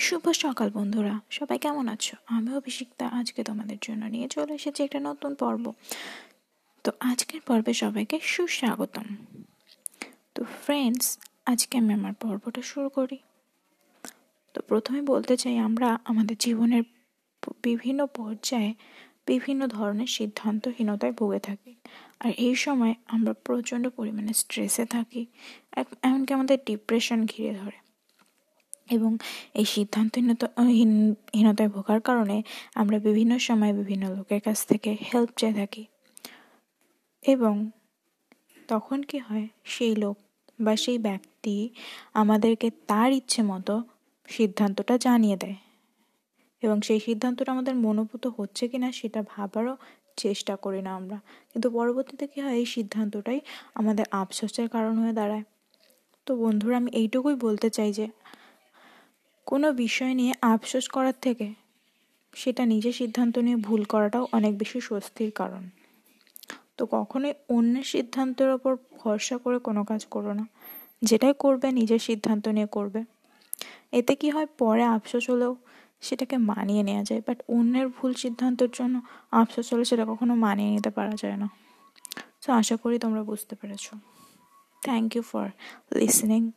শুভ সকাল, বন্ধুরা। সবাই কেমন আছো? আমি অভিষিক্তা। আজকে তোমাদের জন্য নিয়ে চলে এসেছি একটা নতুন পর্ব। তো আজকের পর্বে সবাইকে সুস্বাগতম। তো ফ্রেন্ডস আজকে আমি আমার পর্বটা শুরু করি। তো প্রথমে বলতে চাই, আমরা আমাদের জীবনের বিভিন্ন পর্যায়ে বিভিন্ন ধরনের সিদ্ধান্তহীনতায় ভুগে থাকি। আর এই সময় আমরা প্রচণ্ড পরিমাণে স্ট্রেসে থাকি। এমনকি আমাদের ডিপ্রেশন ঘিরে ধরে। এবং এই সিদ্ধান্তহীনতা হীনতায় ভোগার কারণে আমরা বিভিন্ন সময় বিভিন্ন লোকের কাছ থেকে হেল্প চেয়ে থাকি। এবং তখন কি হয়, সেই লোক বা সেই ব্যক্তি আমাদেরকে তার ইচ্ছে মতো সিদ্ধান্তটা জানিয়ে দেয়। এবং সেই সিদ্ধান্তটা আমাদের মনোভূত হচ্ছে কি না সেটা ভাবারও চেষ্টা করি না আমরা। কিন্তু পরবর্তীতে কী হয়, এই সিদ্ধান্তটাই আমাদের আফসোসের কারণ হয়ে দাঁড়ায়। তো বন্ধুরা, আমি এইটুকুই বলতে চাই যে কোনো বিষয় নিয়ে আফসোস করার থেকে সেটা নিজে সিদ্ধান্ত নিয়ে ভুল করাটাও অনেক বেশি স্বস্তির কারণ। তো কখনোই অন্যের সিদ্ধান্তের ওপর ভরসা করে কোনো কাজ করো না। যেটাই করবে, নিজের সিদ্ধান্ত নিয়ে করবে। এতে কি হয়, পরে আফসোস হলেও সেটাকে মানিয়ে নেওয়া যায় বাট অন্যের ভুল সিদ্ধান্তের জন্য আফসোস হলে সেটা কখনো মানিয়ে নিতে পারা যায় না। তো আশা করি তোমরা বুঝতে পেরেছ। Thank you for listening